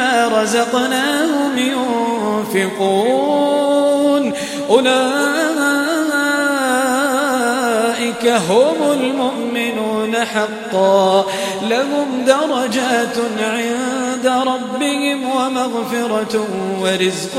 رزقناهم ينفقون. أولئك هم المؤمنون حقا. لهم درجات عند ربهم ومغفرة ورزق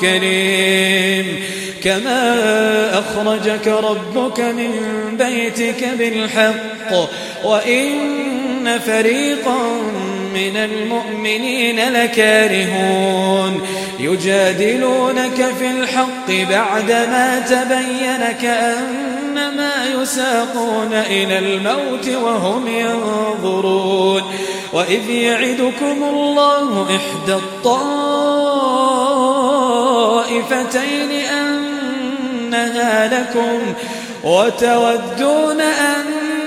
كريم. كما أخرجك ربك من بيتك بالحق. وإن فريقا من المؤمنين لكارهون. يجادلونك في الحق بعدما تبين يساقون إلى الموت وهم ينظرون وإذ يعدكم الله إحدى الطائفتين أنها لكم وتودون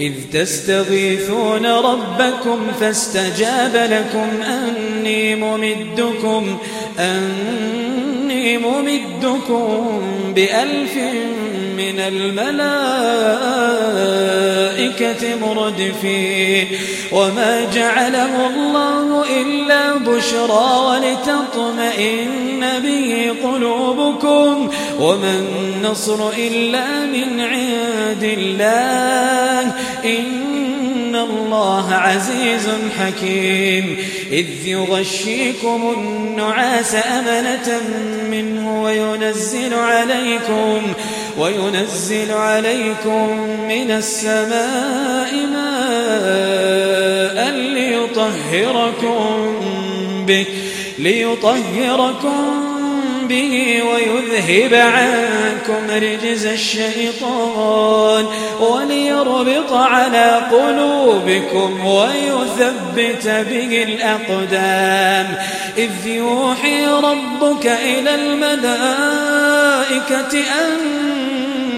إذ تستغيثون ربكم فاستجاب لكم أني ممدكم أني ممدكم بألف من الملائكة مردفين. وما جعله الله إلا بشرى ولتطمئن به قلوبكم. وما النصر إلا من عند الله. إن الله عزيز حكيم. إذ يغشيكم النعاس أمنة منه وينزل عليكم وينزل عليكم من السماء ماء ليطهركم به ليطهركم به ويذهب عنكم رجز الشيطان وليربط على قلوبكم ويثبت به الأقدام. إذ يوحي ربك إلى الملائكة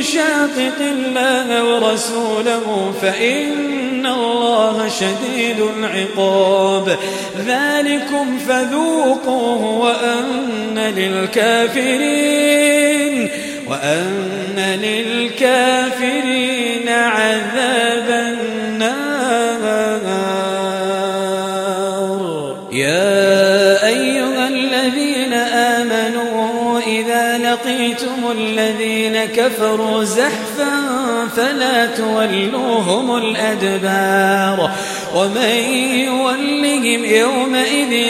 يشاقق الله ورسوله فإن الله شديد العقاب. ذلكم فذوقوه وأن للكافرين وأن للكافرين عذاب النار الذين كفروا زحفا فلا تولوهم الأدبار ومن يولهم يومئذ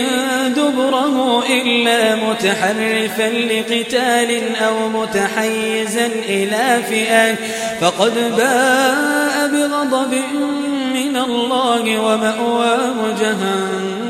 دبره إلا متحرفا لقتال أو متحيزا إلى فئة فقد باء بغضب من الله ومأواه جهنم.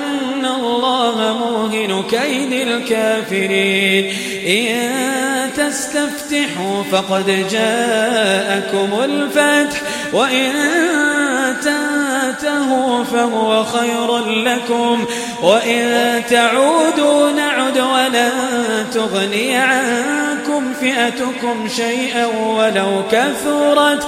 الله موهن كيد الكافرين إن تستفتحوا فقد جاءكم الفتح وإن تنتهوا فهو خير لكم وإن تعودوا نعد ولن تغني عنكم فئتكم شيئا ولو كثرت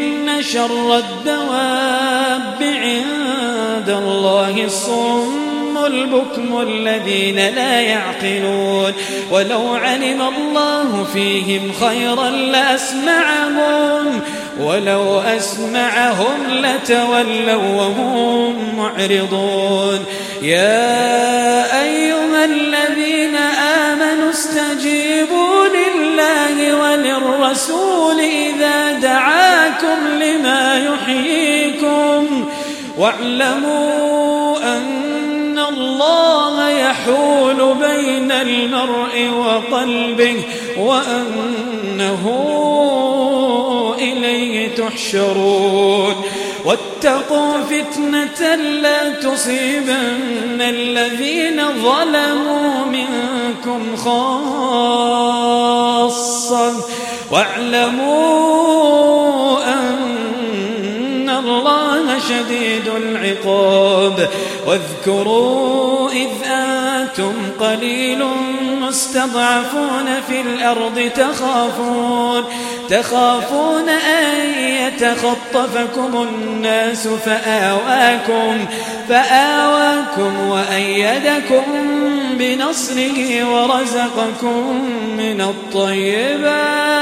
شر الدواب عند الله الصم البكم الذين لا يعقلون. ولو علم الله فيهم خيرا لأسمعهم ولو أسمعهم لتولوا وهم معرضون. يا أيها الذين آمنوا استجيبوا لله وللرسول إذا دعاكم لما يحييكم واعلموا أن الله يحول بين المرء وقلبه وأنه إليه تحشرون. واتقوا فتنة لا تصيبن الذين ظلموا منكم خاصة واعلموا أن شديد العقاب. واذكروا إذ أنتم قليل مستضعفون في الأرض تخافون تخافون أن يتخطفكم الناس فآواكم فآواكم وأيدكم بنصره ورزقكم من الطيبات.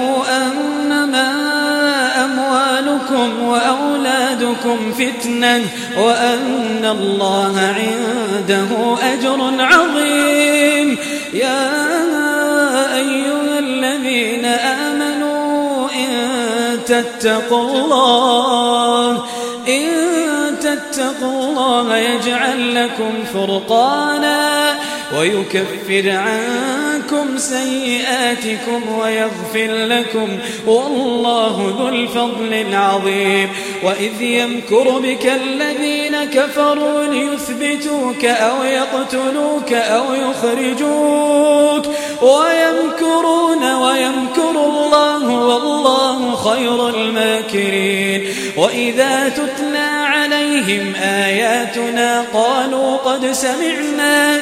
أموالكم وأولادكم فتنة وأن الله عنده أجر عظيم. يا أيها الذين آمنوا إن تتقوا الله إن تتقوا الله يجعل لكم فرقانا ويكفر عنكم سيئاتكم ويغفر لكم. والله ذو الفضل العظيم. وإذ يمكر بك الذين كفروا ليثبتوك أو يقتلوك أو يخرجوك. ويمكرون ويمكر الله والله خير الماكرين. وإذا تتلى عليهم آياتنا قالوا قد سمعنا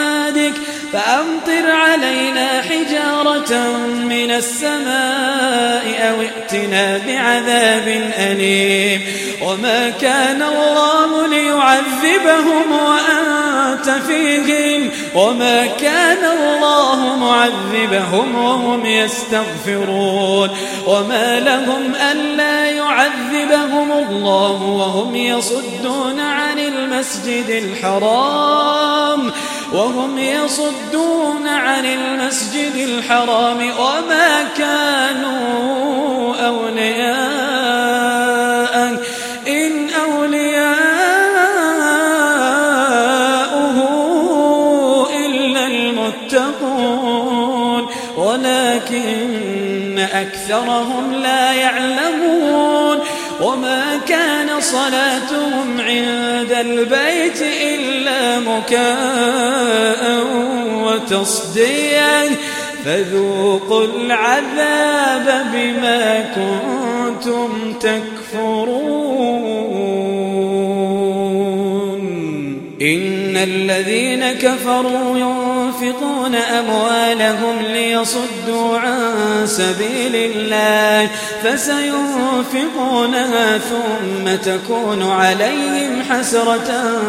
فأمطر علينا حجارة من السماء أو ائتنا بعذاب أليم. وما كان الله ليعذبهم وأنت فيهم. وما كان الله معذبهم وهم يستغفرون. وما لهم ألا يعذبهم الله وهم يصدون عن المسجد الحرام. وهم يصدون عن المسجد الحرام وما كانوا أولياء. إن أولياؤه إلا المتقون. ولكن أكثرهم لا يعلمون. وما كان صلاتهم عند البيت إلا مكاء وتصديا. فذوقوا العذاب بما كنتم تكفرون. إن الذين كفروا ينفقون أموالهم ليصدوا عن سبيل الله فسينفقونها ثم تكون عليهم حسرة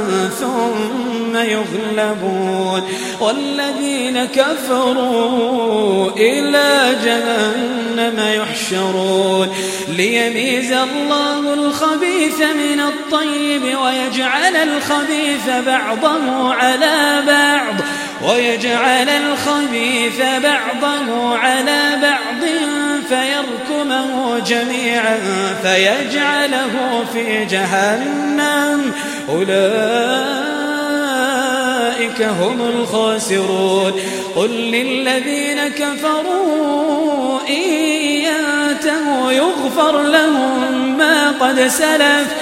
ثم يغلبون والذين كفروا إلى جهنم يحشرون ليميز الله الخبيث من الطيب ويجعل الخبيث بعضه على بعض ويجعل الخبيث بعضه على بعض فيركمه جميعا فيجعله في جهنم. أولئك هم الخاسرون. قل للذين كفروا إن ينتهوا يغفر لهم ما قد سلف.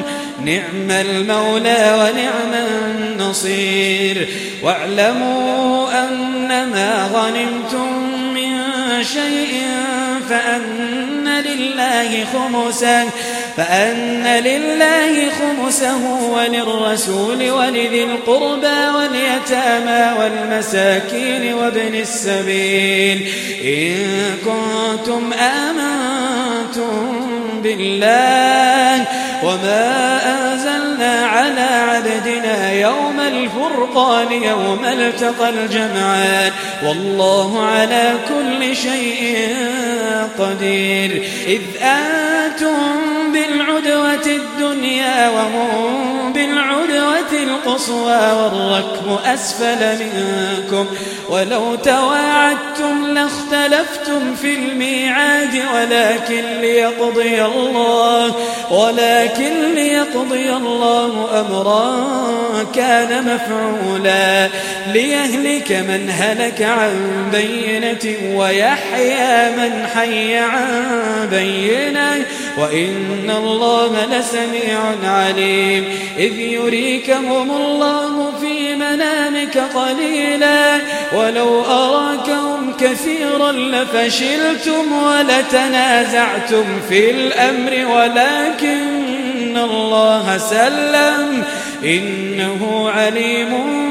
نعم المولى ونعم النصير. واعلموا أن ما غنمتم من شيء فأن لله خمسه فأن لله خمسه وللرسول ولذي القربى واليتامى والمساكين وابن السبيل. إن كنتم آمنتم بالله وما أنزلنا على عبدنا يوم الفرقان يوم التقى الجمعان والله على كل شيء قدير إذ أنتم بالعدوة الدنيا وهم بالعدوة القصوى والركب أسفل منكم ولو تواعدتم لاختلفتم في الميعاد ولكن ليقضي الله ولكن ليقضي الله أمرا كان مفعولا ليهلك من هلك عن بينة ويحيى من حي عن بينة وإن الله لسميع عليم. إذ يريكهم الله في منامك قليلا. ولو أراكهم كثيرا لفشلتم ولتنازعتم في الأمر. ولكن الله سلم. إنه عليم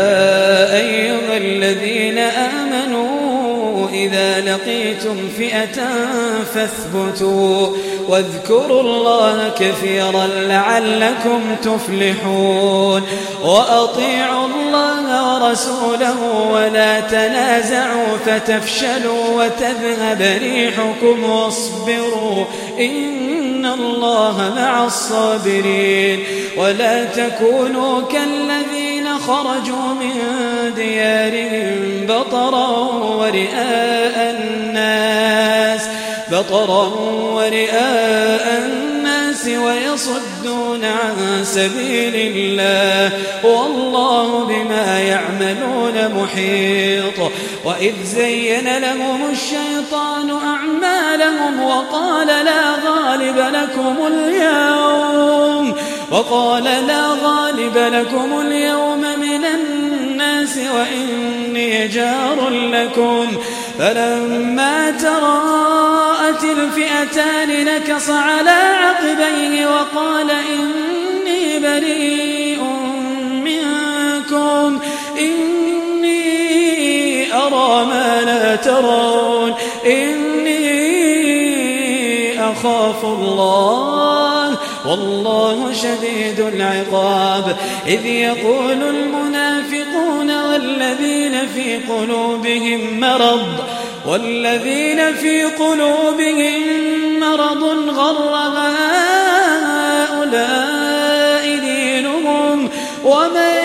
لقيتم فئة فاثبتوا واذكروا الله كثيرا لعلكم تفلحون وأطيعوا الله ورسوله ولا تنازعوا فتفشلوا وتذهب ريحكم واصبروا إن الله مع الصابرين ولا تكونوا كالذين خرجوا من ديارهم بطرا ورئاء الناس بطرا ورئاء الناس ويصدون عن سبيل الله والله بما يعملون محيط وإذ زين لهم الشيطان أعمالهم وقال لا غالب لكم اليوم وقال لا غالب لكم اليوم من الناس وإني جار لكم. فلما تراءت الفئتان نكص على عقبيه وقال إني بريء منكم. إني أرى ما لا ترون. إني أخاف الله. والله شديد العقاب. إذ يقول المنافقون والذين في قلوبهم مرض والذين في قلوبهم مرض غر هؤلاء دينهم ومن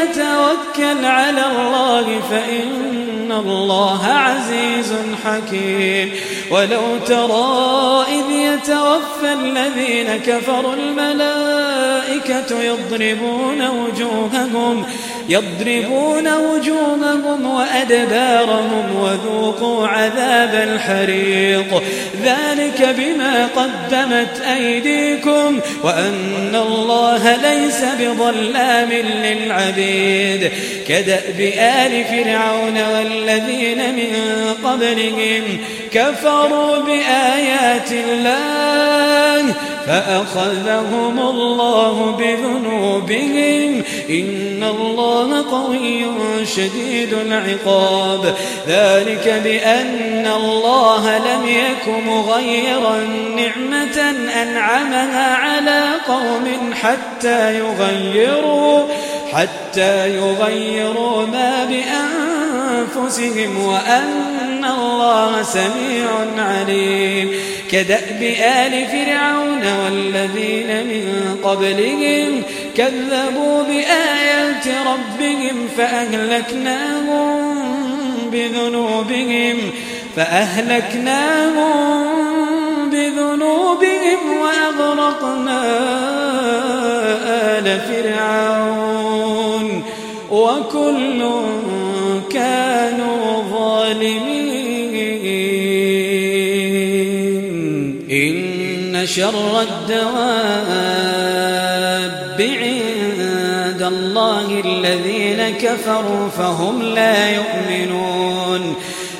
يتوكل على الله فإن الله عزيز حكيم. ولو ترى إذ يتوفى الذين كفروا الملائكة يضربون وجوههم يضربون وجوههم وأدبارهم وذوقوا عذاب الحريق. ذلك بما قدمت أيديكم وأن الله ليس بظلام للعبيد. كدأب آل فرعون والذين من قبلهم كفروا بآيات الله فأخذهم الله بذنوبهم. إن الله قوي شديد العقاب. ذلك بأن الله لم يك مغيرا نعمة أنعمها على قوم حتى يغيروا حتى يغيروا ما بأنفسهم وأن الله سميع عليم. كدأب آل فرعون والذين من قبلهم كذبوا بآيات ربهم فأهلكناهم بذنوبهم فأهلكناهم بذنوبهم وأغرقنا آل فرعون. وكل كانوا ظالمين. إن شر الدواب عند الله الذين كفروا فهم لا يؤمنون.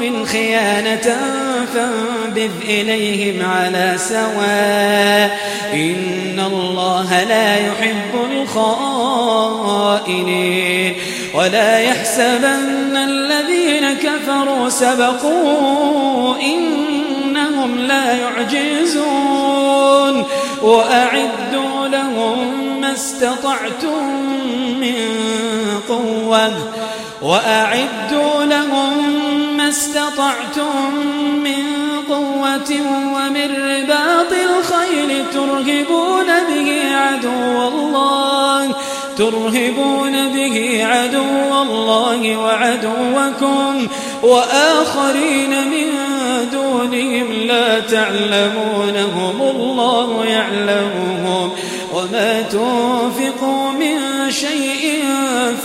قوم خيانة فانبذ إليهم على سواء. إن الله لا يحب الخائنين. ولا يحسبن الذين كفروا سبقوا إنهم لا يعجزون. وأعدوا لهم ما استطعتم من قوة. وأعدوا لهم استطعتم من قوة ومن رباط الخيل ترهبون به عدو الله ترهبون به عدو الله وعدوكم وآخرين من دونهم لا تعلمونهم الله يعلمهم وما تنفقوا من شيء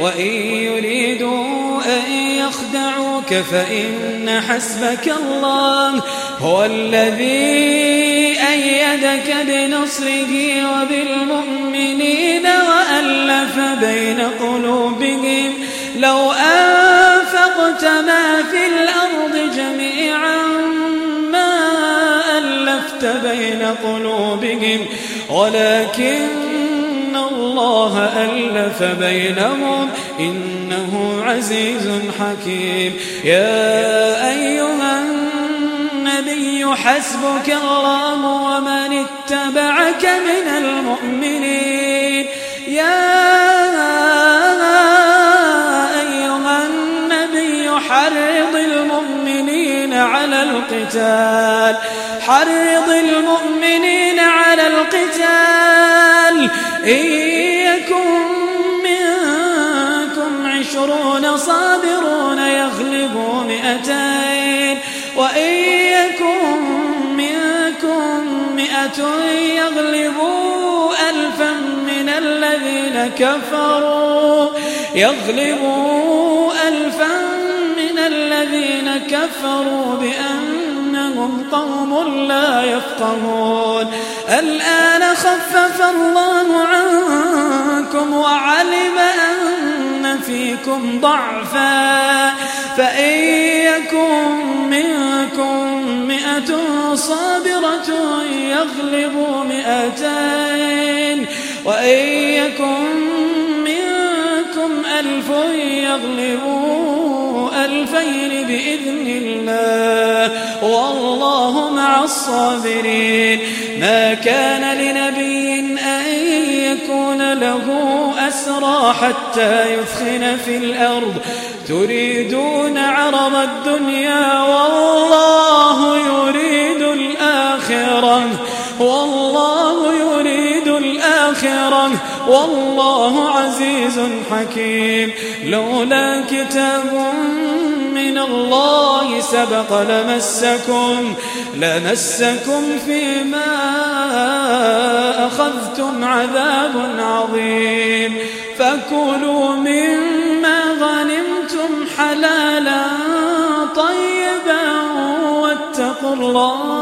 وإن يريدوا أن يخدعوك فإن حسبك الله. هو الذي أيدك بنصره وبالمؤمنين وألف بين قلوبهم. لو أنفقت ما في الأرض جميعا ما ألفت بين قلوبهم. ولكن الله ألف بينهم إنه عزيز حكيم. يا أيها النبي حسبك الله ومن اتبعك من المؤمنين. يا على القتال. حرض المؤمنين على القتال. إن يكن منكم عشرون صابرون يغلبوا مئتين. وإن يكن منكم مئة يغلبوا ألفا من الذين كفروا. من الذين كفروا بأنهم قوم لا يفقهون. الآن خفف الله عنكم وعلم أن فيكم ضعفا. فإن يكن منكم مئة صابرة يغلبوا مئتين. وإن يكن ألف يغلبوا ألفين بإذن الله. والله مع الصابرين. ما كان لنبي أن يكون له أسرى حتى يثخن في الأرض. تريدون عرض الدنيا والله يريد الآخرة. والله يريد الآخرة. والله عزيز حكيم. لولا كتاب من الله سبق لمسكم لمسكم فيما أخذتم عذاب عظيم. فكلوا مما غنمتم حلالا طيبا واتقوا الله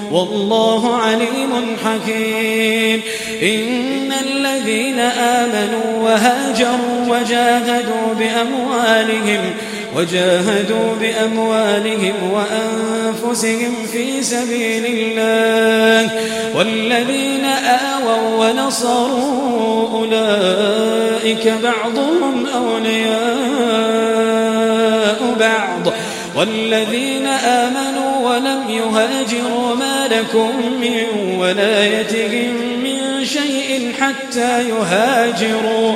والله عليم حكيم. إن الذين آمنوا وهاجروا وجاهدوا بأموالهم وجاهدوا بأموالهم وأنفسهم في سبيل الله. والذين آووا ونصروا أولئك بعضهم أولياء بعض. والذين آمنوا ولم يهاجروا ما لكم من ولايتهم من شيء حتى يهاجروا.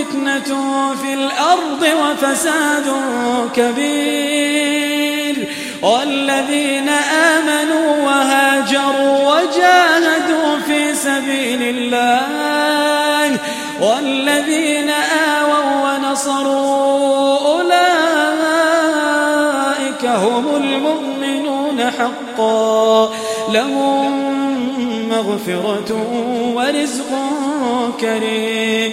فتنة في الأرض وفساد كبير. والذين آمنوا وهاجروا وجاهدوا في سبيل الله. والذين آووا ونصروا أولئك هم المؤمنون حقا. لهم مغفرة ورزق كريم.